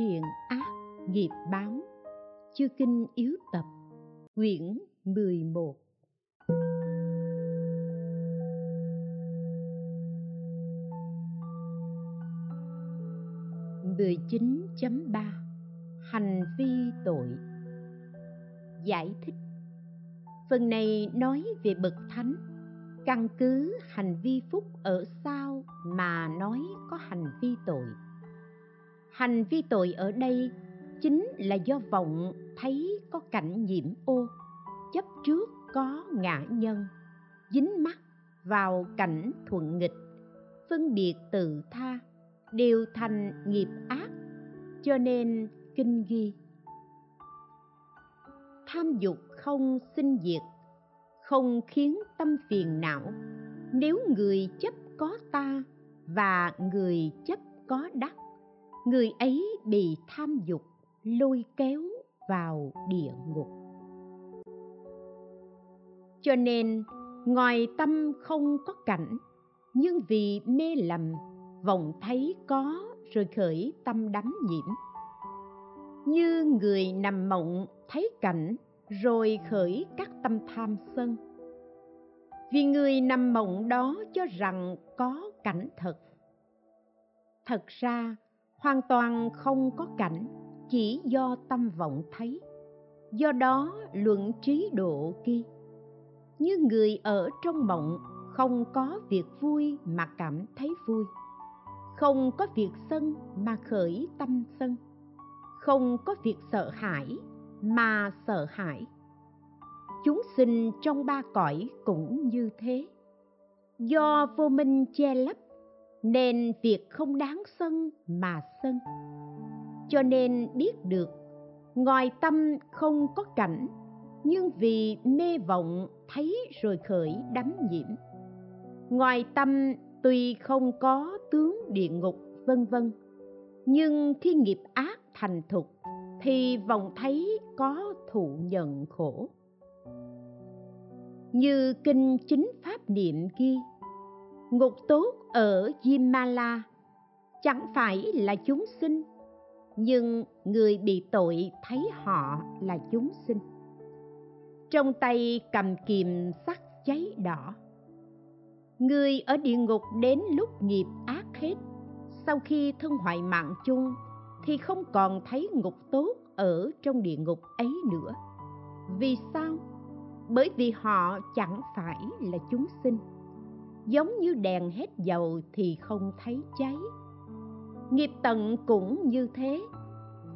thiện ác nghiệp báo. Chư kinh yếu tập, quyển 11 19.3 Hành vi tội. Giải thích. Phần này nói về bậc thánh, Căn cứ hành vi phúc ở sao mà nói có hành vi tội. Hành vi tội ở đây chính là do vọng thấy có cảnh nhiễm ô, chấp trước có ngã nhân, dính mắt vào cảnh thuận nghịch, phân biệt tự tha, đều thành nghiệp ác, cho nên kinh ghi. Tham dục không sinh diệt, không khiến tâm phiền não. Nếu người chấp có ta và người chấp có đắc người ấy bị tham dục, lôi kéo vào địa ngục. Cho nên, ngoài tâm không có cảnh, nhưng vì mê lầm vọng thấy có rồi khởi tâm đắm nhiễm. Như người nằm mộng thấy cảnh rồi khởi các tâm tham sân. Vì người nằm mộng đó cho rằng có cảnh thật. Thật ra hoàn toàn không có cảnh, chỉ do tâm vọng thấy. Do đó luận trí độ kia, như người ở trong mộng, không có việc vui mà cảm thấy vui. Không có việc sân mà khởi tâm sân. Không có việc sợ hãi mà sợ hãi. Chúng sinh trong ba cõi cũng như thế. Do vô minh che lấp nên việc không đáng sân mà sân. Cho nên biết được, ngoài tâm không có cảnh, nhưng vì mê vọng thấy rồi khởi đắm nhiễm. Ngoài tâm tuy không có tướng địa ngục, vân vân, nhưng khi nghiệp ác thành thục thì vọng thấy có thụ nhận khổ. Như kinh chính pháp niệm ghi ngục tốt ở Diêm-ma-la chẳng phải là chúng sinh, nhưng người bị tội thấy họ là chúng sinh. Trong tay cầm kìm sắt cháy đỏ. Người ở địa ngục đến lúc nghiệp ác hết, sau khi thân hoại mạng chung, thì không còn thấy ngục tốt ở trong địa ngục ấy nữa. Vì sao? Bởi vì họ chẳng phải là chúng sinh giống như đèn hết dầu thì không thấy cháy. Nghiệp tận cũng như thế,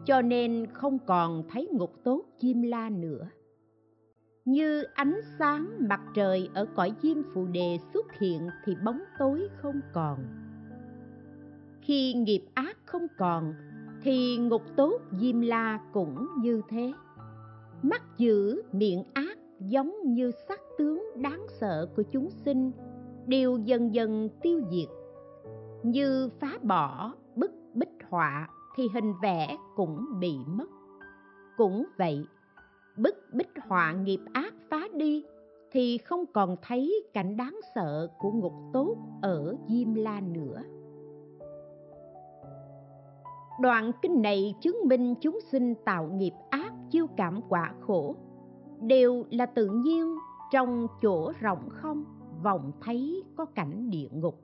cho nên không còn thấy ngục tốt chim la nữa. Như ánh sáng mặt trời ở cõi diêm phù đề xuất hiện thì bóng tối không còn. Khi nghiệp ác không còn thì ngục tốt diêm la cũng như thế. Mắt dữ miệng ác giống như sắc tướng đáng sợ của chúng sinh đều dần dần tiêu diệt. Như phá bỏ, bức bích họa thì hình vẽ cũng bị mất. Cũng vậy, bức bích họa nghiệp ác phá đi thì không còn thấy cảnh đáng sợ của ngục tốt ở diêm la nữa. Đoạn kinh này chứng minh chúng sinh tạo nghiệp ác chiêu cảm quả khổ đều là tự nhiên trong chỗ rộng không? Vọng thấy có cảnh địa ngục.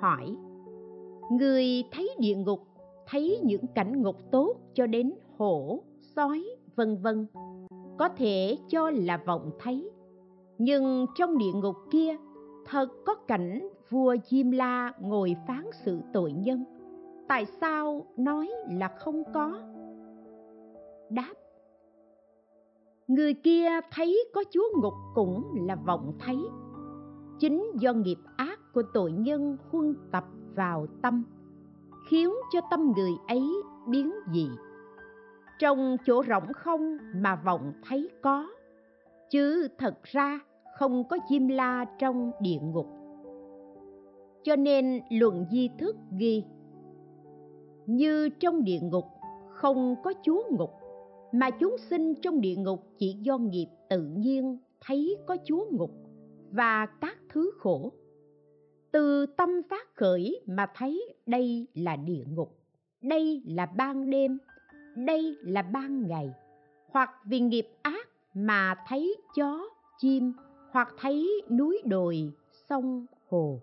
Hỏi, người thấy địa ngục, thấy những cảnh ngục tốt cho đến hổ, sói, vân vân, có thể cho là vọng thấy, nhưng trong địa ngục kia thật có cảnh vua diêm la ngồi phán xử tội nhân, tại sao nói là không có? Đáp người kia thấy có chúa ngục cũng là vọng thấy. Chính do nghiệp ác của tội nhân huân tập vào tâm, khiến cho tâm người ấy biến dị. Trong chỗ rỗng không mà vọng thấy có, chứ thật ra không có chim la trong địa ngục. Cho nên luận di thức ghi, như trong địa ngục không có chúa ngục mà chúng sinh trong địa ngục chỉ do nghiệp tự nhiên thấy có chúa ngục và các thứ khổ. Từ tâm phát khởi mà thấy đây là địa ngục, đây là ban đêm, đây là ban ngày. Hoặc vì nghiệp ác mà thấy chó, chim, hoặc thấy núi đồi, sông, hồ.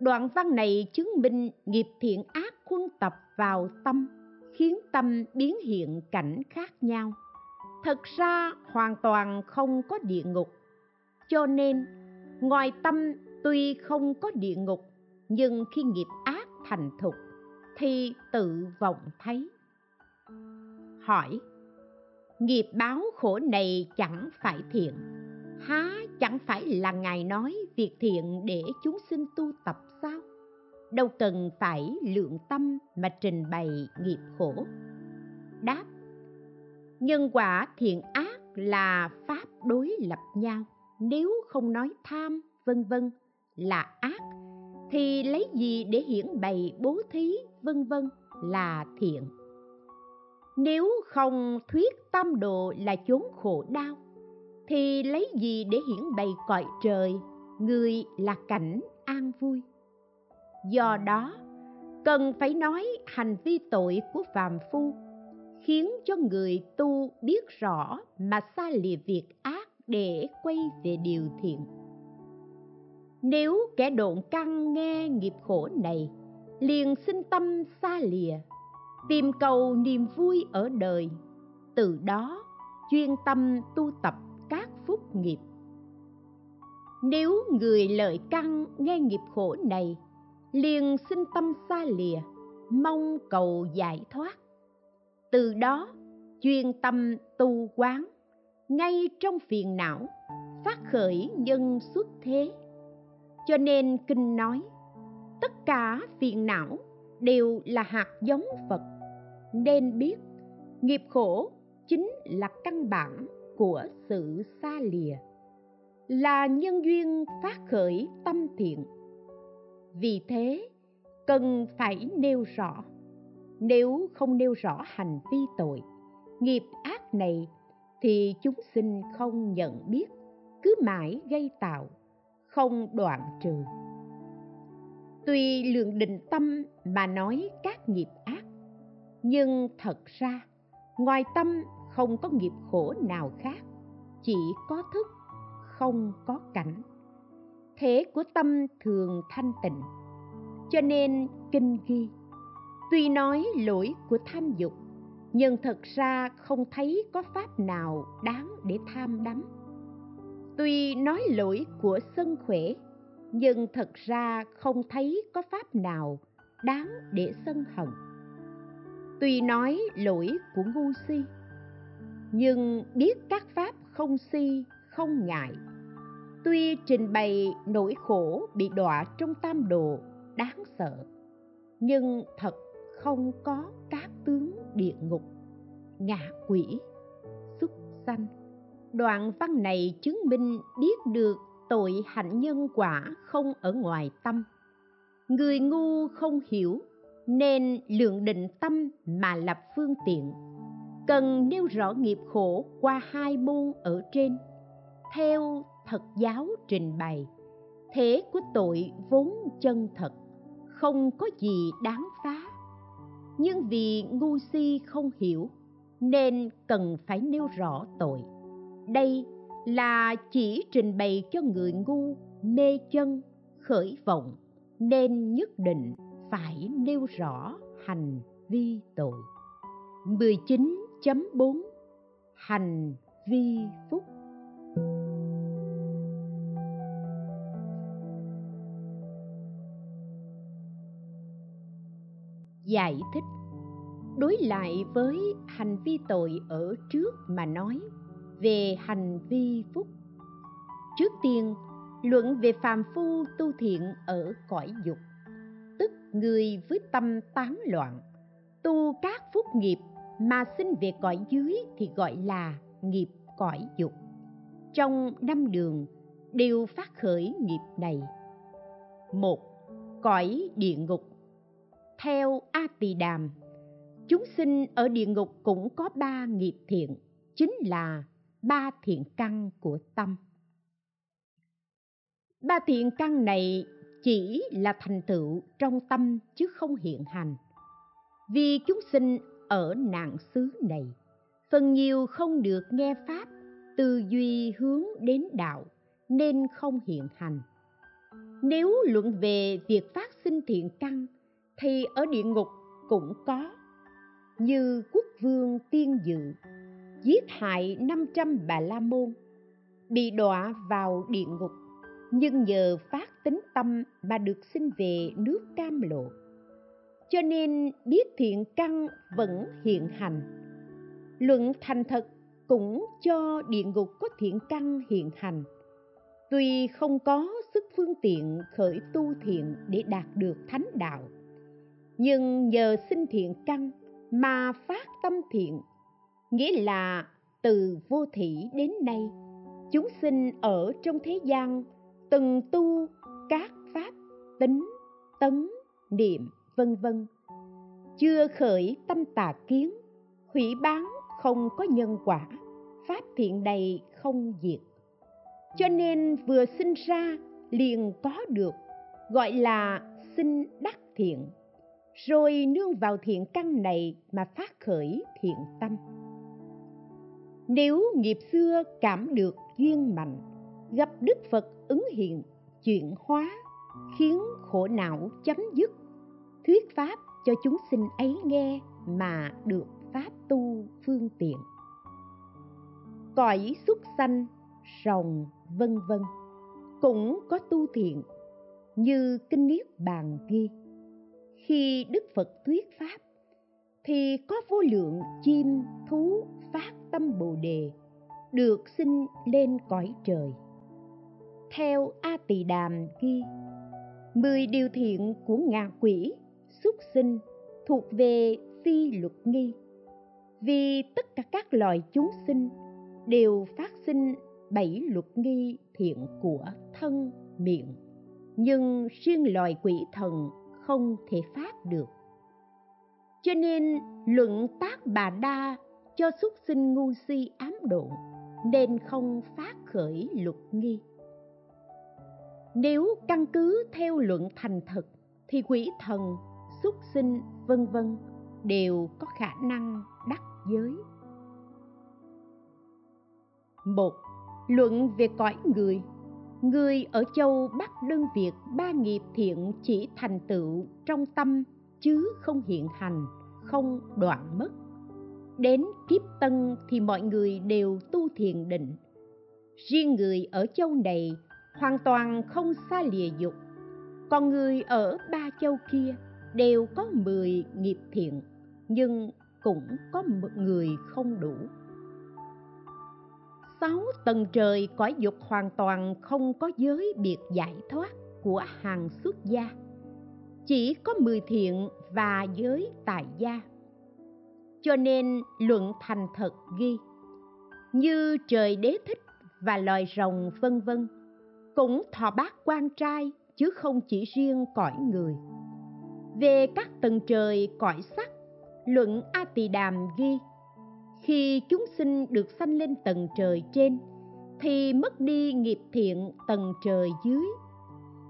Đoạn văn này chứng minh nghiệp thiện ác quân tập vào tâm khiến tâm biến hiện cảnh khác nhau. Thật ra hoàn toàn không có địa ngục. Cho nên, ngoài tâm tuy không có địa ngục, nhưng khi nghiệp ác thành thục, thì tự vọng thấy. Hỏi, nghiệp báo khổ này chẳng phải thiện. Há chẳng phải là ngài nói việc thiện để chúng sinh tu tập sao? Đâu cần phải lượng tâm mà trình bày nghiệp khổ. Đáp, nhân quả thiện ác là pháp đối lập nhau. Nếu không nói tham, vân vân, là ác, thì lấy gì để hiển bày bố thí, vân vân, là thiện? Nếu không thuyết tam độ là chốn khổ đau, thì lấy gì để hiển bày cõi trời? Người là cảnh an vui do đó, cần phải nói hành vi tội của phàm phu, khiến cho người tu biết rõ mà xa lìa việc ác để quay về điều thiện. Nếu kẻ độn căn nghe nghiệp khổ này, liền sinh tâm xa lìa, tìm cầu niềm vui ở đời. Từ đó, chuyên tâm tu tập các phúc nghiệp. Nếu người lợi căn nghe nghiệp khổ này liền sinh tâm xa lìa, mong cầu giải thoát. Từ đó, chuyên tâm tu quán, ngay trong phiền não, phát khởi nhân xuất thế. Cho nên kinh nói, tất cả phiền não đều là hạt giống phật. Nên biết, nghiệp khổ chính là căn bản của sự xa lìa. Là nhân duyên phát khởi tâm thiện vì thế, cần phải nêu rõ. Nếu không nêu rõ hành vi tội, nghiệp ác này, thì chúng sinh không nhận biết, cứ mãi gây tạo, không đoạn trừ. Tuy lượng định tâm mà nói các nghiệp ác, nhưng thật ra, ngoài tâm không có nghiệp khổ nào khác, chỉ có thức, không có cảnh thế của tâm thường thanh tịnh. Cho nên kinh ghi, tuy nói lỗi của tham dục, nhưng thật ra không thấy có pháp nào đáng để tham đắm. Tuy nói lỗi của sân khỏe, nhưng thật ra không thấy có pháp nào đáng để sân hận. Tuy nói lỗi của ngu si, nhưng biết các pháp không si, không ngại tuy trình bày nỗi khổ bị đọa trong tam đồ đáng sợ, nhưng thật không có các tướng địa ngục, ngạ quỷ xuất sanh. Đoạn văn này chứng minh biết được tội hạnh nhân quả không ở ngoài tâm. Người ngu không hiểu, nên lượng định tâm mà lập phương tiện. Cần nêu rõ nghiệp khổ qua hai môn ở trên. Theo thật giáo trình bày. Thế của tội vốn chân thật, không có gì đáng phá. Nhưng vì ngu si không hiểu, nên cần phải nêu rõ tội. Đây là chỉ trình bày cho người ngu mê chân, khởi vọng, nên nhất định phải nêu rõ hành vi tội. 19.4 Hành vi phúc. Giải thích. Đối lại với hành vi tội ở trước mà nói về hành vi phúc. Trước tiên, luận về phàm phu tu thiện ở cõi dục, tức người với tâm tán loạn, tu các phúc nghiệp mà sinh về cõi dưới thì gọi là nghiệp cõi dục. Trong năm đường đều phát khởi nghiệp này. Một, cõi địa ngục theo a tỳ đàm chúng sinh ở địa ngục cũng có ba nghiệp thiện, chính là ba thiện căn của tâm. Ba thiện căn này chỉ là thành tựu trong tâm chứ không hiện hành. Vì chúng sinh ở nạn xứ này, phần nhiều không được nghe pháp tư duy hướng đến đạo nên không hiện hành. Nếu luận về việc phát sinh thiện căn thì ở địa ngục cũng có. Như quốc vương tiên dự, giết hại 500 bà la môn, bị đọa vào địa ngục, nhưng nhờ phát tính tâm mà được sinh về nước cam lộ. Cho nên biết thiện căn vẫn hiện hành. Luận thành thật cũng cho địa ngục có thiện căn hiện hành. Tuy không có sức phương tiện khởi tu thiện để đạt được thánh đạo nhưng nhờ sinh thiện căn, mà phát tâm thiện, nghĩa là từ vô thủy đến nay. Chúng sinh ở trong thế gian, từng tu các pháp, tính, tấn, niệm, vân vân. Chưa khởi tâm tà kiến, hủy bán không có nhân quả, pháp thiện này không diệt. Cho nên vừa sinh ra liền có được, gọi là sinh đắc thiện rồi nương vào thiện căn này mà phát khởi thiện tâm. Nếu nghiệp xưa cảm được duyên mạnh gặp đức phật ứng hiện chuyển hóa, khiến khổ não chấm dứt, thuyết pháp cho chúng sinh ấy nghe mà được pháp tu phương tiện. Cõi xuất sanh, rồng, vân vân, cũng có tu thiện như kinh niết bàn ghi khi đức phật thuyết pháp, thì có vô lượng chim thú phát tâm bồ đề, được sinh lên cõi trời. Theo a tỳ đàm ghi, mười điều thiện của ngạ quỷ xuất sinh thuộc về phi luật nghi. Vì tất cả các loài chúng sinh đều phát sinh bảy luật nghi thiện của thân, miệng. Nhưng riêng loài quỷ thần không thể phát được. Cho nên luận tác bà đa cho xuất sinh ngu si ám độ nên không phát khởi luật nghi. Nếu căn cứ theo luận thành thực thì quỷ thần xuất sinh vân vân đều có khả năng đắc giới. Một, luận về cõi người người ở châu bắc đơn việt ba nghiệp thiện chỉ thành tựu trong tâm, chứ không hiện hành, không đoạn mất. Đến kiếp tân thì mọi người đều tu thiền định. Riêng người ở châu này hoàn toàn không xa lìa dục. Còn người ở ba châu kia đều có mười nghiệp thiện, nhưng cũng có một người không đủ sáu tầng trời cõi dục hoàn toàn không có giới biệt giải thoát của hàng xuất gia. Chỉ có mười thiện và giới tài gia. Cho nên luận thành thật ghi, như trời đế thích và loài rồng vân vân, cũng thọ bát quan trai chứ không chỉ riêng cõi người. Về các tầng trời cõi sắc, luận a tỳ đàm ghi khi chúng sinh được sanh lên tầng trời trên, thì mất đi nghiệp thiện tầng trời dưới.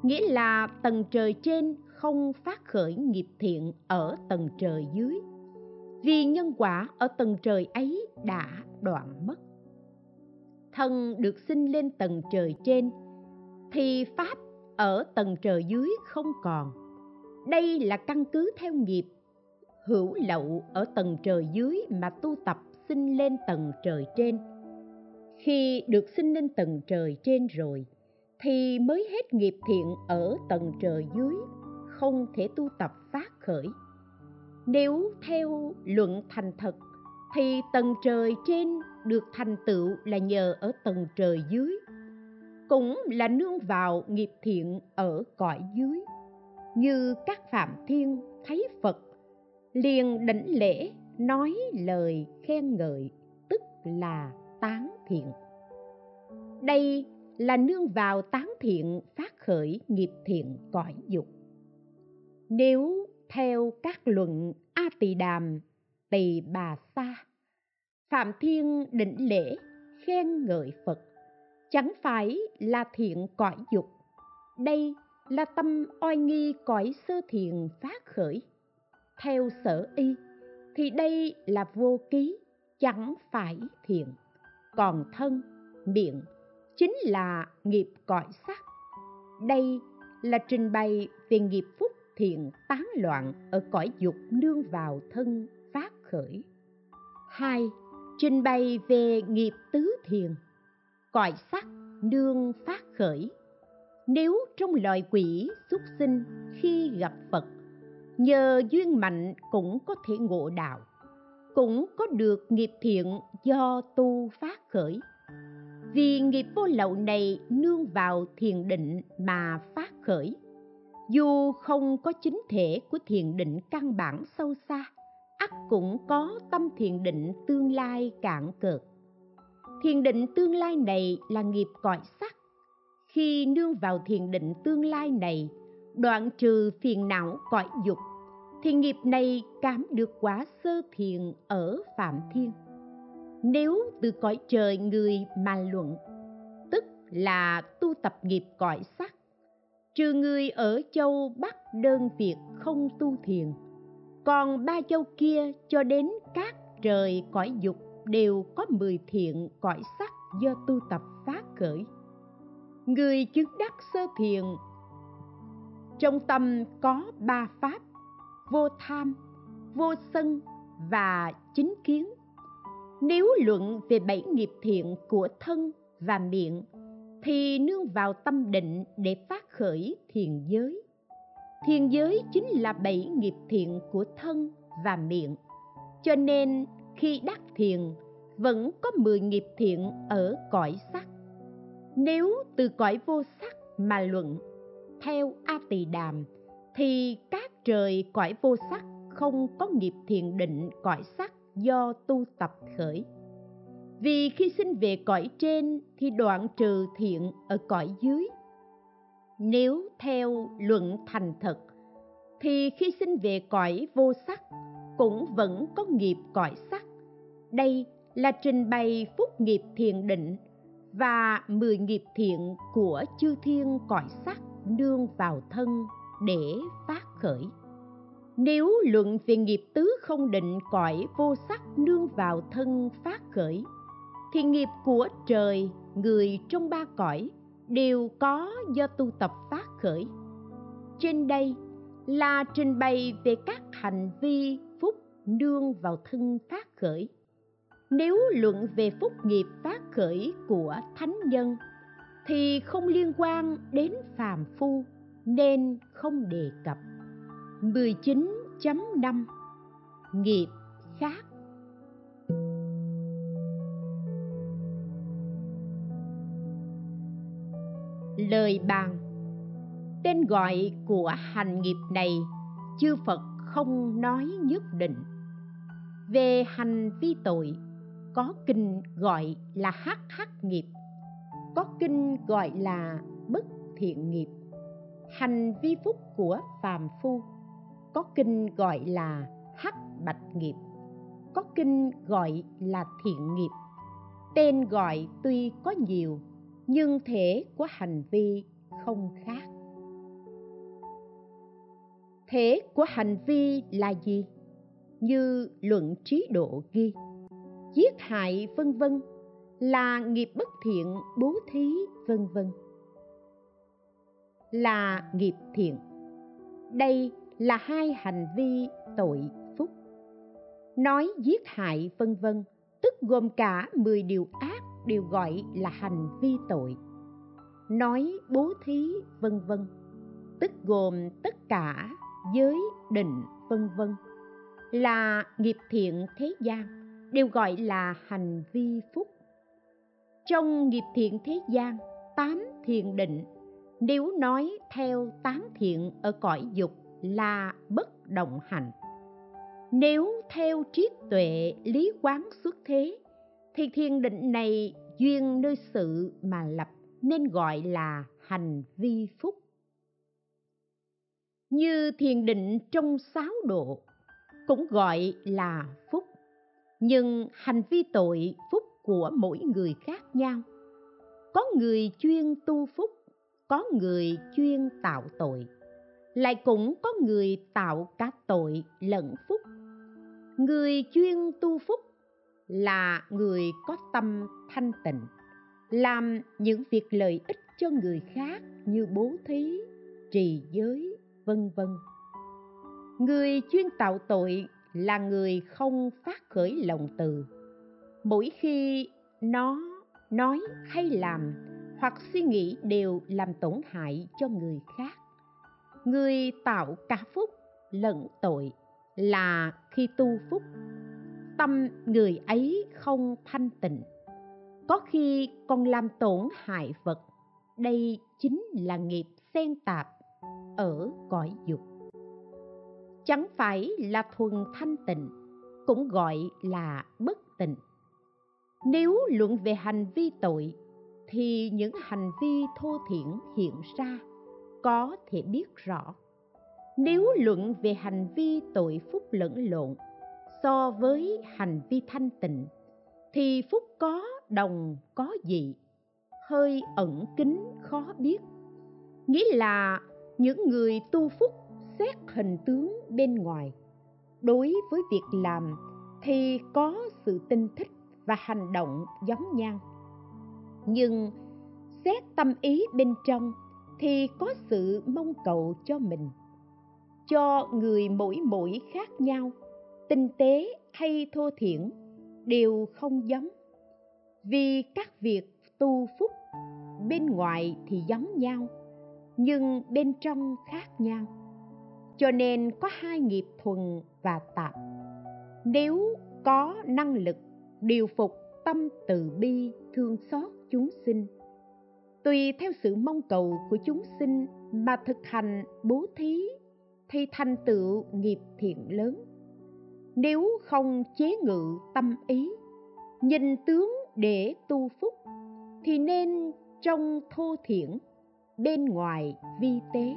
Nghĩa là tầng trời trên không phát khởi nghiệp thiện ở tầng trời dưới. Vì nhân quả ở tầng trời ấy đã đoạn mất. Thân được sinh lên tầng trời trên, thì pháp ở tầng trời dưới không còn. Đây là căn cứ theo nghiệp, hữu lậu ở tầng trời dưới mà tu tập sinh lên tầng trời trên. Khi được sinh lên tầng trời trên rồi, thì mới hết nghiệp thiện ở tầng trời dưới, không thể tu tập phát khởi. Nếu theo luận thành thật, thì tầng trời trên được thành tựu là nhờ ở tầng trời dưới, cũng là nương vào nghiệp thiện ở cõi dưới. Như các phạm thiên, thấy phật, liền đảnh lễ nói lời khen ngợi, tức là tán thiện. Đây là nương vào tán thiện phát khởi nghiệp thiện cõi dục. Nếu theo các luận a tỳ đàm tỳ bà sa, phạm thiên định lễ khen ngợi phật, chẳng phải là thiện cõi dục. Đây là tâm oai nghi cõi sơ thiền phát khởi. Theo sở y thì đây là vô ký, chẳng phải thiện. Còn thân, miệng, chính là nghiệp cõi sắc. Đây là trình bày về nghiệp phúc thiện tán loạn ở cõi dục nương vào thân phát khởi. Hai, trình bày về nghiệp tứ thiền. Cõi sắc nương phát khởi. Nếu trong loài quỷ xuất sinh khi gặp phật nhờ duyên mạnh cũng có thể ngộ đạo, cũng có được nghiệp thiện do tu phát khởi. Vì nghiệp vô lậu này nương vào thiền định mà phát khởi. Dù không có chính thể của thiền định căn bản sâu xa, ắt cũng có tâm thiền định tương lai cạn cợt thiền định tương lai này là nghiệp cõi sắc. Khi nương vào thiền định tương lai này đoạn trừ phiền não cõi dục, thì nghiệp này cảm được quả sơ thiền ở phạm thiên. Nếu từ cõi trời người mà luận, tức là tu tập nghiệp cõi sắc, trừ người ở châu bắc đơn việt không tu thiền, còn ba châu kia cho đến các trời cõi dục đều có mười thiện cõi sắc do tu tập phát khởi. Người chứng đắc sơ thiền trong tâm có ba pháp, vô tham, vô sân và chính kiến. Nếu luận về bảy nghiệp thiện của thân và miệng, thì nương vào tâm định để phát khởi thiền giới. Thiền giới chính là bảy nghiệp thiện của thân và miệng. Cho nên khi đắc thiền, vẫn có mười nghiệp thiện ở cõi sắc. Nếu từ cõi vô sắc mà luận theo a tỳ đàm, thì các trời cõi vô sắc không có nghiệp thiền định cõi sắc do tu tập khởi. Vì khi sinh về cõi trên thì đoạn trừ thiện ở cõi dưới. Nếu theo luận thành thật, thì khi sinh về cõi vô sắc cũng vẫn có nghiệp cõi sắc. Đây là trình bày phúc nghiệp thiền định và mười nghiệp thiện của chư thiên cõi sắc nương vào thân để phát khởi. Nếu luận về nghiệp tứ không định cõi vô sắc nương vào thân phát khởi, thì nghiệp của trời, người trong ba cõi đều có do tu tập phát khởi. Trên đây là trình bày về các hành vi phúc nương vào thân phát khởi. Nếu luận về phúc nghiệp phát khởi của thánh nhân thì không liên quan đến phàm phu, nên không đề cập. 19.5 Nghiệp khác Lời bàn. Tên gọi của hành nghiệp này, chư Phật không nói nhất định. Về hành vi tội, có kinh gọi là hắc hắc nghiệp có kinh gọi là bất thiện nghiệp. Hành vi phúc của phàm phu. Có kinh gọi là hắc bạch nghiệp. Có kinh gọi là thiện nghiệp. Tên gọi tuy có nhiều, nhưng thể của hành vi không khác. Thể của hành vi là gì? Như luận trí độ ghi. Giết hại vân vân là nghiệp bất thiện, bố thí, vân vân. Là nghiệp thiện. Đây là hai hành vi tội phúc. Nói giết hại, vân vân, tức gồm cả 10 điều ác đều gọi là hành vi tội. Nói bố thí, vân vân, tức gồm tất cả giới định, vân vân. Là nghiệp thiện thế gian đều gọi là hành vi phúc trong nghiệp thiện thế gian, tám thiền định. Nếu nói theo tán thiện ở cõi dục là bất động hành. Nếu theo triết tuệ lý quán xuất thế, thì thiền định này duyên nơi sự mà lập, nên gọi là hành vi phúc. Như thiền định trong sáu độ, cũng gọi là phúc. Nhưng hành vi tội phúc của mỗi người khác nhau. Có người chuyên tu phúc, có người chuyên tạo tội. Lại cũng có người tạo cả tội lẫn phúc. Người chuyên tu phúc là người có tâm thanh tịnh, làm những việc lợi ích cho người khác như bố thí, trì giới, vân vân. Người chuyên tạo tội là người không phát khởi lòng từ mỗi khi nó nói hay làm hoặc suy nghĩ đều làm tổn hại cho người khác. Người tạo cả phúc lẫn tội là khi tu phúc. Tâm người ấy không thanh tịnh. Có khi còn làm tổn hại vật. Đây chính là nghiệp xen tạp ở cõi dục. Chẳng phải là thuần thanh tịnh, cũng gọi là bất tịnh nếu luận về hành vi tội, thì những hành vi thô thiển hiện ra có thể biết rõ. Nếu luận về hành vi tội phúc lẫn lộn so với hành vi thanh tịnh, thì phúc có, đồng có dị. Hơi ẩn kín khó biết. Nghĩa là những người tu phúc xét hình tướng bên ngoài, đối với việc làm thì có sự tinh thích và hành động giống nhau. Nhưng xét tâm ý bên trong thì có sự mong cầu cho mình, cho người mỗi mỗi khác nhau, tinh tế hay thô thiển, đều không giống. Vì các việc tu phúc bên ngoài thì giống nhau, nhưng bên trong khác nhau. Cho nên có hai nghiệp thuần và tạp. Nếu có năng lực điều phục tâm từ bi thương xót chúng sinh. Tùy theo sự mong cầu của chúng sinh mà thực hành bố thí thì thành tựu nghiệp thiện lớn. Nếu không chế ngự tâm ý, nhìn tướng để tu phúc, thì nên trong thô thiển, bên ngoài vi tế.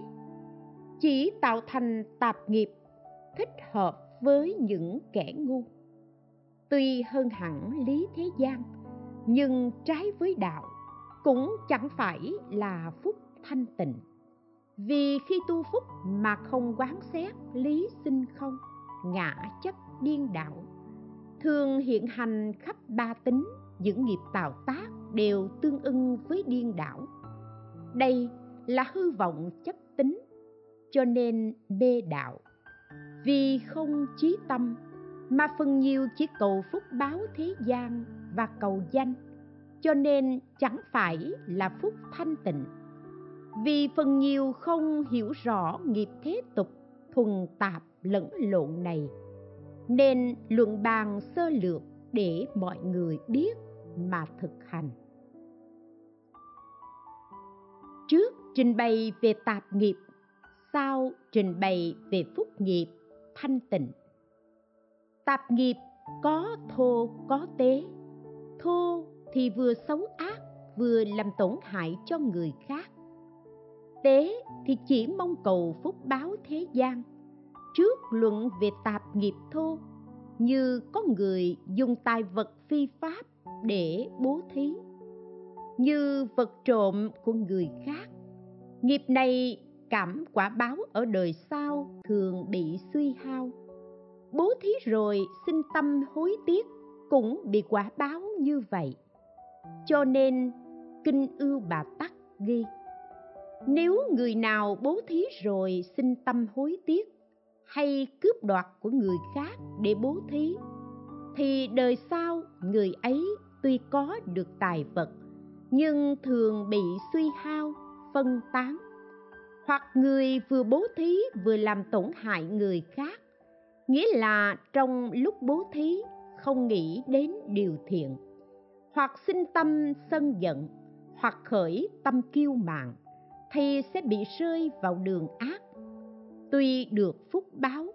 Chỉ tạo thành tạp nghiệp, thích hợp với những kẻ ngu tuy hơn hẳn lý thế gian, nhưng trái với đạo cũng chẳng phải là phúc thanh tịnh. Vì khi tu phúc mà không quán xét lý sinh không, ngã chấp điên đạo, thường hiện hành khắp ba tính, những nghiệp tạo tác đều tương ưng với điên đảo đây là hư vọng chấp tính, cho nên bê đạo. Vì không trí tâm mà phần nhiều chỉ cầu phúc báo thế gian và cầu danh, cho nên chẳng phải là phúc thanh tịnh. Vì phần nhiều không hiểu rõ nghiệp thế tục thuần tạp lẫn lộn này, nên luận bàn sơ lược để mọi người biết mà thực hành. Trước trình bày về tạp nghiệp, sau trình bày về phúc nghiệp thanh tịnh tạp nghiệp có thô, có tế. Thô thì vừa xấu ác, vừa làm tổn hại cho người khác. Tế thì chỉ mong cầu phúc báo thế gian. Trước luận về tạp nghiệp thô, như có người dùng tài vật phi pháp để bố thí. Như vật trộm của người khác, nghiệp này cảm quả báo ở đời sau thường bị suy hao bố thí rồi sinh tâm hối tiếc cũng bị quả báo như vậy. Cho nên, kinh ưu bà tắc ghi, nếu người nào bố thí rồi sinh tâm hối tiếc hay cướp đoạt của người khác để bố thí, thì đời sau người ấy tuy có được tài vật nhưng thường bị suy hao, phân tán. Hoặc người vừa bố thí vừa làm tổn hại người khác nghĩa là trong lúc bố thí, không nghĩ đến điều thiện. Hoặc sinh tâm sân giận, hoặc khởi tâm kiêu mạn, thì sẽ bị rơi vào đường ác. Tuy được phúc báo,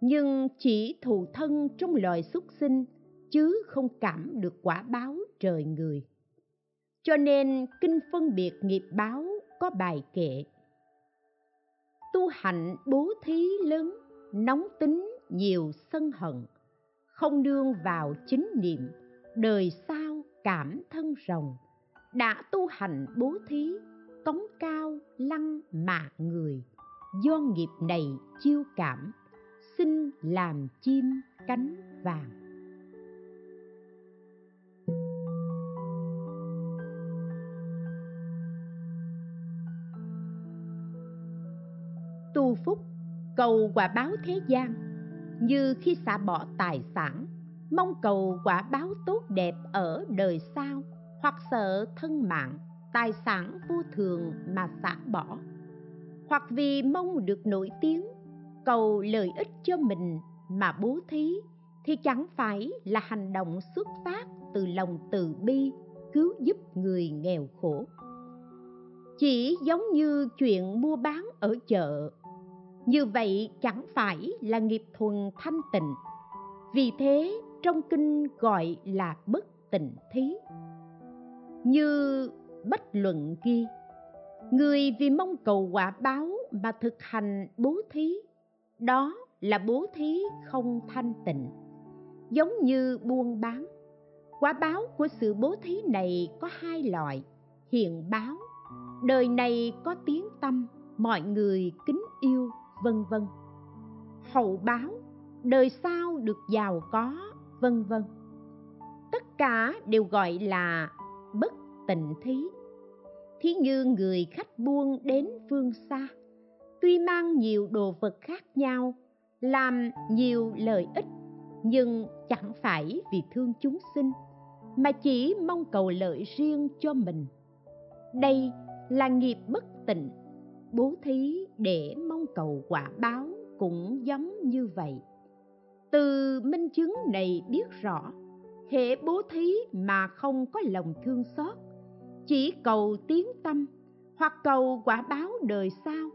nhưng chỉ thù thân trong loài xuất sinh, chứ không cảm được quả báo trời người. Cho nên kinh phân biệt nghiệp báo có bài kệ. Tu hạnh bố thí lớn, nóng tính nhiều sân hận, không nương vào chính niệm, đời sau cảm thân rồng. Đã tu hành bố thí, cống cao lăng mạ người. Do nghiệp này chiêu cảm, xin làm chim cánh vàng. Tu phúc, cầu quả báo thế gian như khi xả bỏ tài sản, mong cầu quả báo tốt đẹp ở đời sau, hoặc sợ thân mạng, tài sản vô thường mà xả bỏ. Hoặc vì mong được nổi tiếng, cầu lợi ích cho mình mà bố thí, thì chẳng phải là hành động xuất phát từ lòng từ bi, cứu giúp người nghèo khổ. Chỉ giống như chuyện mua bán ở chợ như vậy chẳng phải là nghiệp thuần thanh tịnh. Vì thế, trong kinh gọi là bất tịnh thí. Như bất luận ghi, người vì mong cầu quả báo mà thực hành bố thí, đó là bố thí không thanh tịnh. Giống như buôn bán, quả báo của sự bố thí này có hai loại hiện báo. Đời này có tiếng tâm, mọi người kính yêu vân vân. Hậu báo, đời sau được giàu có, vân vân. Tất cả đều gọi là bất tịnh thí. Thí như người khách buôn đến phương xa, tuy mang nhiều đồ vật khác nhau, làm nhiều lợi ích, nhưng chẳng phải vì thương chúng sinh, mà chỉ mong cầu lợi riêng cho mình. Đây là nghiệp bất tịnh bố thí để mong cầu quả báo cũng giống như vậy. Từ minh chứng này biết rõ, hệ bố thí mà không có lòng thương xót, chỉ cầu tiếng tâm hoặc cầu quả báo đời sau.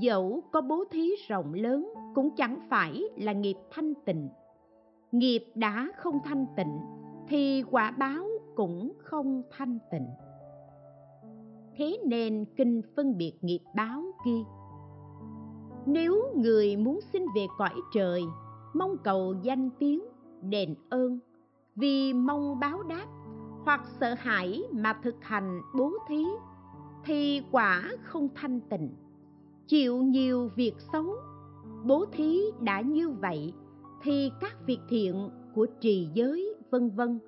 Dẫu có bố thí rộng lớn cũng chẳng phải là nghiệp thanh tịnh. Nghiệp đã không thanh tịnh thì quả báo cũng không thanh tịnh thế nên kinh phân biệt nghiệp báo ghi. Nếu người muốn xin về cõi trời, mong cầu danh tiếng, đền ơn. Vì mong báo đáp, hoặc sợ hãi mà thực hành bố thí, thì quả không thanh tịnh. Chịu nhiều việc xấu, bố thí đã như vậy, thì các việc thiện của trì giới vân vân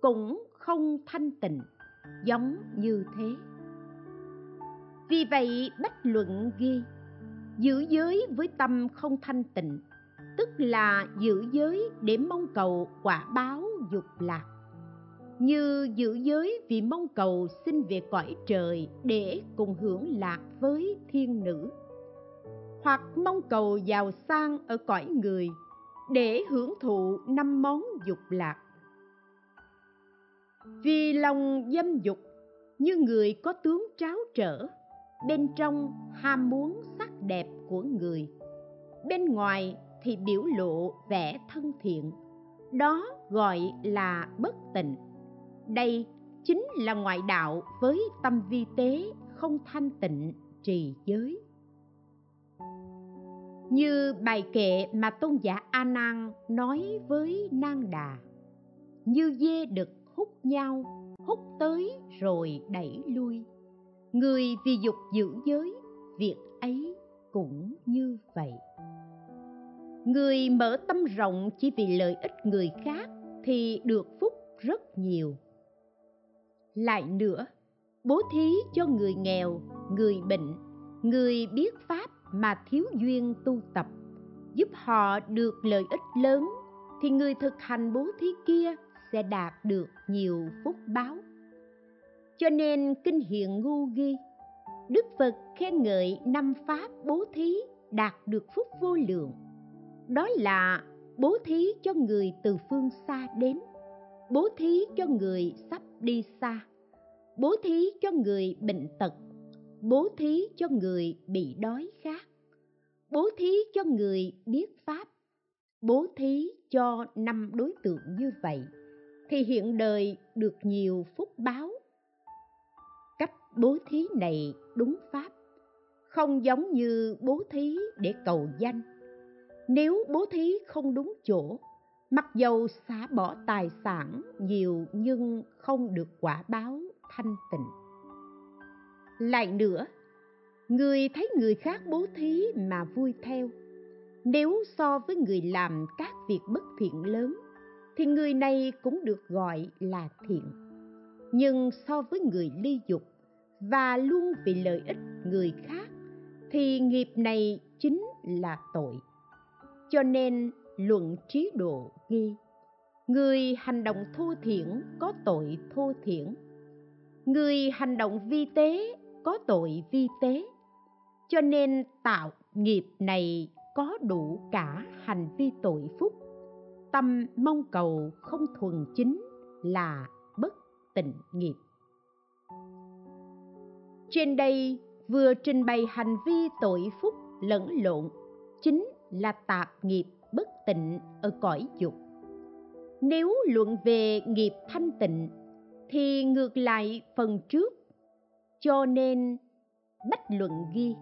cũng không thanh tịnh, giống như thế vì vậy, bách luận ghi, giữ giới với tâm không thanh tịnh, tức là giữ giới để mong cầu quả báo dục lạc. Như giữ giới vì mong cầu xin về cõi trời để cùng hưởng lạc với thiên nữ. Hoặc mong cầu giàu sang ở cõi người để hưởng thụ năm món dục lạc. Vì lòng dâm dục, như người có tướng tráo trở bên trong ham muốn sắc đẹp của người. Bên ngoài thì biểu lộ vẻ thân thiện. Đó gọi là bất tịnh. Đây chính là ngoại đạo với tâm vi tế không thanh tịnh trì giới. Như bài kệ mà tôn giả a nan nói với nang đà, như dê đực hút nhau, hút tới rồi đẩy lui người vì dục giữ giới, việc ấy cũng như vậy. Người mở tâm rộng chỉ vì lợi ích người khác thì được phúc rất nhiều. Lại nữa, bố thí cho người nghèo, người bệnh, người biết pháp mà thiếu duyên tu tập, giúp họ được lợi ích lớn thì người thực hành bố thí kia sẽ đạt được nhiều phúc báo cho nên kinh hiện ngu ghi, đức phật khen ngợi năm pháp bố thí đạt được phúc vô lượng. Đó là bố thí cho người từ phương xa đến, bố thí cho người sắp đi xa, bố thí cho người bệnh tật, bố thí cho người bị đói khát, bố thí cho người biết pháp, bố thí cho năm đối tượng như vậy. Thì hiện đời được nhiều phúc báo bố thí này đúng pháp, không giống như bố thí để cầu danh. Nếu bố thí không đúng chỗ, mặc dầu xả bỏ tài sản nhiều nhưng không được quả báo thanh tịnh. Lại nữa, người thấy người khác bố thí mà vui theo. Nếu so với người làm các việc bất thiện lớn, thì người này cũng được gọi là thiện. Nhưng so với người ly dục và luôn vì lợi ích người khác, thì nghiệp này chính là tội. Cho nên luận trí độ ghi, người hành động thô thiển có tội thô thiển. Người hành động vi tế có tội vi tế. Cho nên tạo nghiệp này có đủ cả hành vi tội phúc. Tâm mong cầu không thuần chính là bất tịnh nghiệp trên đây vừa trình bày hành vi tội phúc lẫn lộn, chính là tạp nghiệp bất tịnh ở cõi dục. Nếu luận về nghiệp thanh tịnh, thì ngược lại phần trước. Cho nên, bách luận ghi,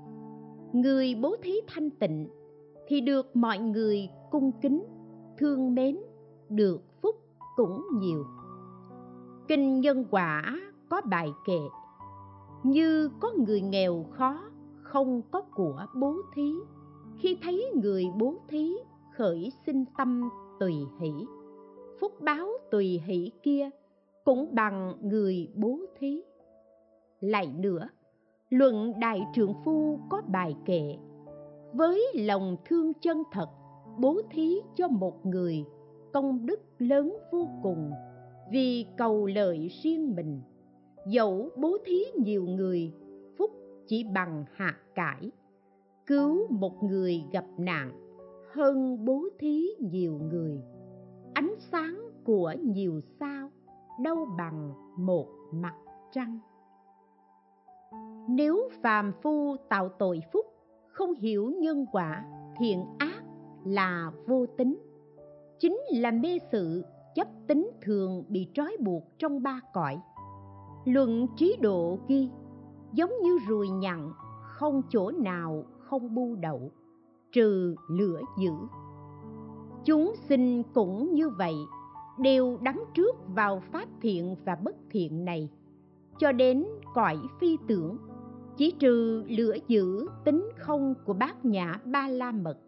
người bố thí thanh tịnh thì được mọi người cung kính, thương mến, được phúc cũng nhiều. Kinh nhân quả có bài kệ như có người nghèo khó, không có của bố thí. Khi thấy người bố thí, khởi sinh tâm tùy hỷ. Phúc báo tùy hỷ kia cũng bằng người bố thí. Lại nữa, luận đại trượng phu có bài kệ, với lòng thương chân thật, bố thí cho một người công đức lớn vô cùng. Vì cầu lợi riêng mình dẫu bố thí nhiều người, phúc chỉ bằng hạt cải. Cứu một người gặp nạn, hơn bố thí nhiều người. Ánh sáng của nhiều sao, đâu bằng một mặt trăng. Nếu phàm phu tạo tội phúc, không hiểu nhân quả, thiện ác là vô tính. Chính là mê sự, chấp tính thường bị trói buộc trong ba cõi luận trí độ ghi giống như ruồi nhặn, không chỗ nào không bu đậu, trừ lửa dữ. Chúng sinh cũng như vậy, đều đắm trước vào pháp thiện và bất thiện này, cho đến cõi phi tưởng, chỉ trừ lửa dữ tính không của bát nhã ba la mật.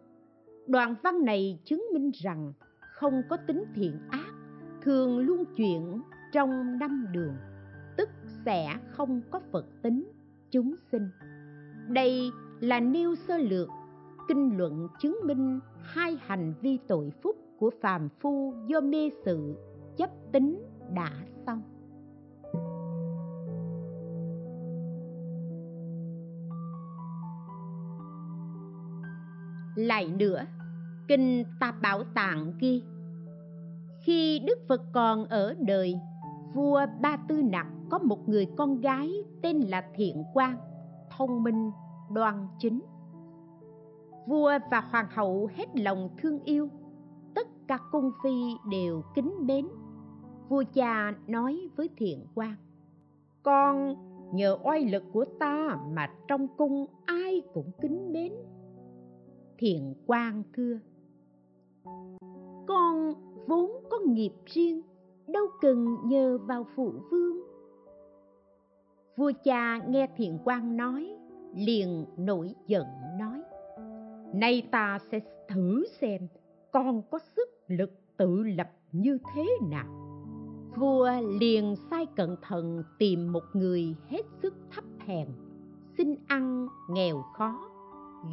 Đoạn văn này chứng minh rằng không có tính thiện ác, thường luôn chuyển trong năm đường sẽ không có phật tính chúng sinh. Đây là nêu sơ lược, kinh luận chứng minh hai hành vi tội phúc của phàm phu do mê sự chấp tính đã xong. Lại nữa, kinh tạp bảo tạng ghi, khi đức phật còn ở đời, vua ba tư nặc có một người con gái tên là thiện quang, thông minh, đoan chính. Vua và hoàng hậu hết lòng thương yêu, tất cả cung phi đều kính mến. Vua cha nói với thiện quang, con nhờ oai lực của ta mà trong cung ai cũng kính mến. Thiện quang thưa, con vốn có nghiệp riêng, đâu cần nhờ vào phụ vương vua cha nghe thiện quang nói, liền nổi giận nói, nay ta sẽ thử xem con có sức lực tự lập như thế nào. Vua liền sai cẩn thận tìm một người hết sức thấp hèn, xin ăn nghèo khó,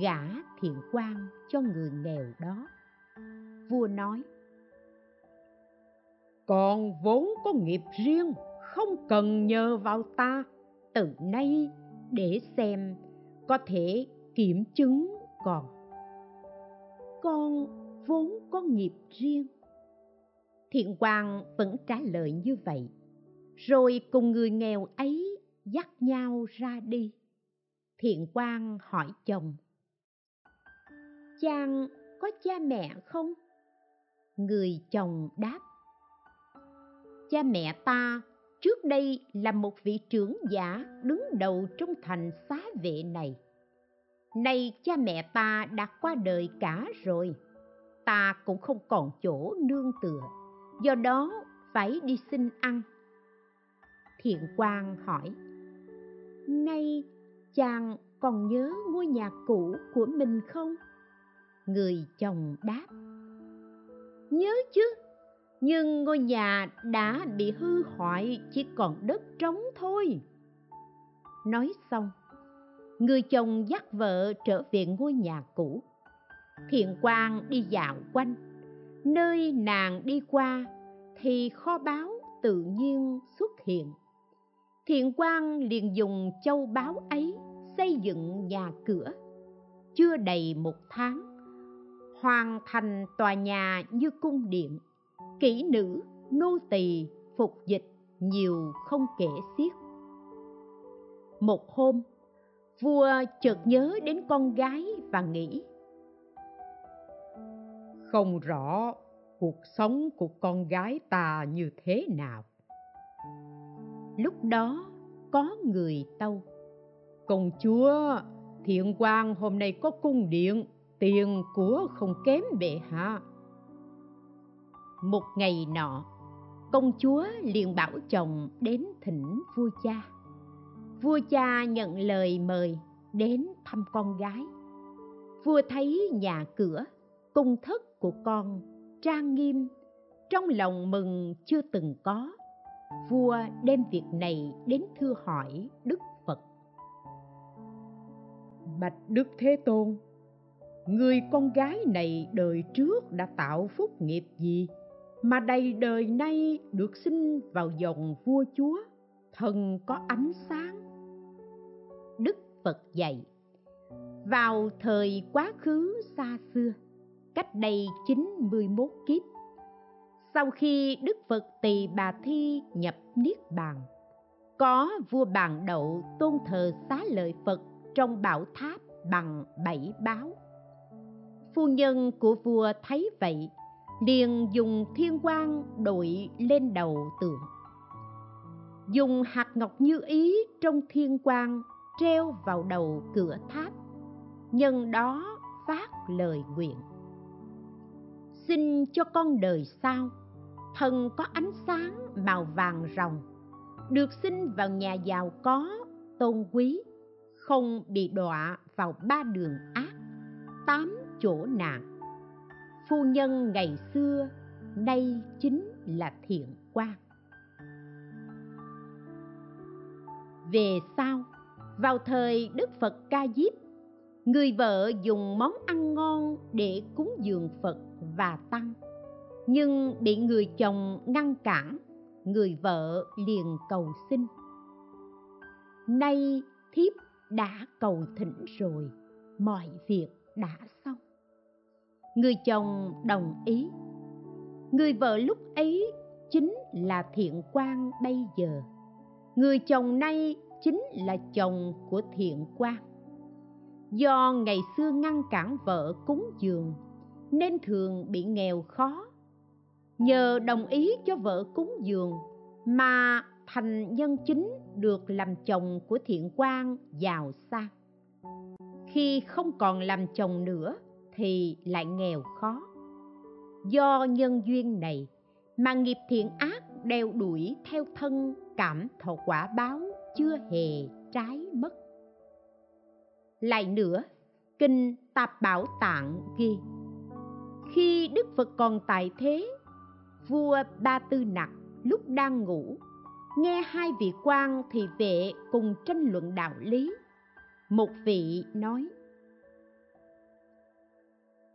gả thiện quan cho người nghèo đó. Vua nói, con vốn có nghiệp riêng, không cần nhờ vào ta từ nay để xem có thể kiểm chứng còn. Con vốn có nghiệp riêng. Thiện quang vẫn trả lời như vậy, rồi cùng người nghèo ấy dắt nhau ra đi. Thiện quang hỏi chồng, chàng có cha mẹ không? Người chồng đáp, cha mẹ ta trước đây là một vị trưởng giả đứng đầu trong thành xá vệ này. Nay cha mẹ ta đã qua đời cả rồi. Ta cũng không còn chỗ nương tựa, do đó phải đi xin ăn. Thiện quang hỏi. Nay chàng còn nhớ ngôi nhà cũ của mình không? Người chồng đáp. Nhớ chứ nhưng ngôi nhà đã bị hư hoại, chỉ còn đất trống thôi. Nói xong, người chồng dắt vợ trở về ngôi nhà cũ. Thiện quang đi dạo quanh. Nơi nàng đi qua thì kho báu tự nhiên xuất hiện. Thiện quang liền dùng châu báu ấy xây dựng nhà cửa. Chưa đầy một tháng, hoàn thành tòa nhà như cung điện kỹ nữ, nô tỳ, phục dịch, nhiều không kể xiết. Một hôm, vua chợt nhớ đến con gái và nghĩ, không rõ cuộc sống của con gái ta như thế nào. Lúc đó, có người tâu, công chúa, thiện quan hôm nay có cung điện, tiền của không kém bệ hạ một ngày nọ, công chúa liền bảo chồng đến thỉnh vua cha. Vua cha nhận lời mời đến thăm con gái. Vua thấy nhà cửa cung thất của con trang nghiêm, trong lòng mừng chưa từng có. Vua đem việc này đến thưa hỏi đức phật. Bạch đức thế tôn, người con gái này đời trước đã tạo phúc nghiệp gì? Mà đầy đời nay được sinh vào dòng vua chúa, thần có ánh sáng. Đức phật dạy, vào thời quá khứ xa xưa, cách đây 91 kiếp, sau khi đức phật tỳ bà thi nhập niết bàn, có vua bàn đậu tôn thờ xá lợi phật trong bảo tháp bằng bảy báo. Phu nhân của vua thấy vậy liền dùng thiên quang đội lên đầu tượng. Dùng hạt ngọc như ý trong thiên quang treo vào đầu cửa tháp. Nhân đó phát lời nguyện. Xin cho con đời sau, thần có ánh sáng màu vàng ròng. Được sinh vào nhà giàu có, tôn quý, không bị đọa vào ba đường ác, tám chỗ nạn phu nhân ngày xưa, nay chính là thiện quan. Về sau, vào thời đức phật ca diếp, người vợ dùng món ăn ngon để cúng dường phật và tăng. Nhưng bị người chồng ngăn cản, người vợ liền cầu xin. Nay thiếp đã cầu thỉnh rồi, mọi việc đã xong người chồng đồng ý. Người vợ lúc ấy chính là thiện quan bây giờ. Người chồng nay chính là chồng của thiện quan do ngày xưa ngăn cản vợ cúng dường, nên thường bị nghèo khó. Nhờ đồng ý cho vợ cúng dường mà thành nhân chính được làm chồng của thiện quan giàu sang. Khi không còn làm chồng nữa thì lại nghèo khó. Do nhân duyên này mà nghiệp thiện ác đeo đuổi theo thân cảm thọ quả báo chưa hề trái mất. Lại nữa, kinh tạp bảo tạng ghi, khi đức phật còn tại thế, vua ba tư nặc lúc đang ngủ, nghe hai vị quan thì vệ cùng tranh luận đạo lý. Một vị nói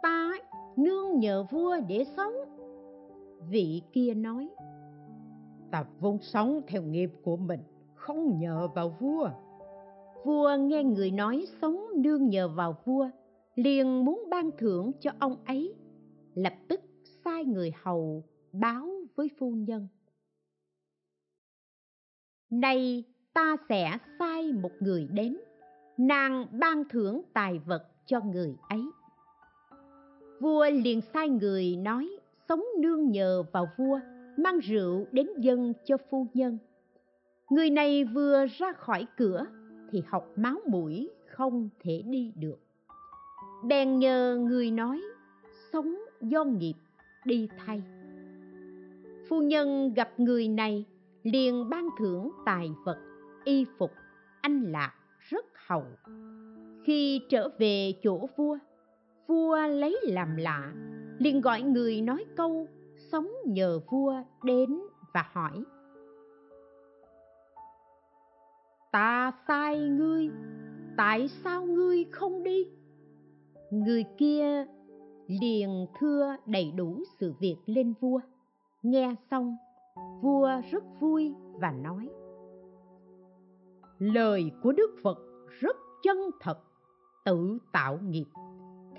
ta nương nhờ vua để sống. Vị kia nói ta vốn sống theo nghiệp của mình, không nhờ vào vua. Vua nghe người nói sống nương nhờ vào vua, liền muốn ban thưởng cho ông ấy, lập tức sai người hầu báo với phu nhân. Nay ta sẽ sai một người đến, nàng ban thưởng tài vật cho người ấy vua liền sai người nói, sống nương nhờ vào vua, mang rượu đến dân cho phu nhân. Người này vừa ra khỏi cửa thì học máu mũi không thể đi được. Bèn nhờ người nói, sống do nghiệp, đi thay. Phu nhân gặp người này, liền ban thưởng tài vật, y phục, anh lạc rất hậu khi trở về chỗ vua vua lấy làm lạ, liền gọi người nói câu, sống nhờ vua đến và hỏi. Ta sai ngươi, tại sao ngươi không đi? Người kia liền thưa đầy đủ sự việc lên vua. Nghe xong, vua rất vui và nói, lời của đức phật rất chân thật, tự tạo nghiệp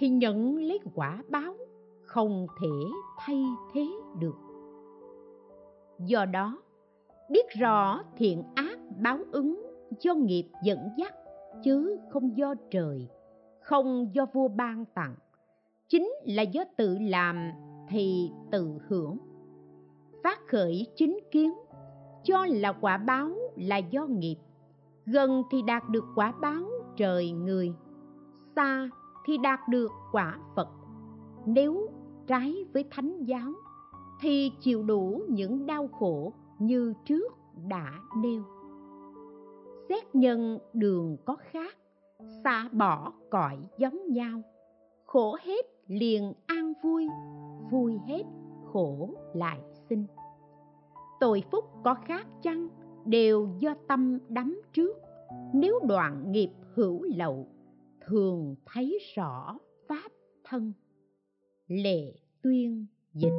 thì nhận lấy quả báo không thể thay thế được. Do đó, biết rõ thiện ác báo ứng do nghiệp dẫn dắt, chứ không do trời, không do vua ban tặng. Chính là do tự làm thì tự hưởng. Phát khởi chính kiến, cho là quả báo là do nghiệp. Gần thì đạt được quả báo trời người, xa thì đạt được quả phật. Nếu trái với thánh giáo, thì chịu đủ những đau khổ như trước đã nêu. Xét nhân đường có khác xa bỏ cõi giống nhau. Khổ hết liền an vui vui hết khổ lại sinh. Tội phúc có khác chăng đều do tâm đắm trước. Nếu đoạn nghiệp hữu lậu thường thấy rõ pháp thân lệ tuyên dịch.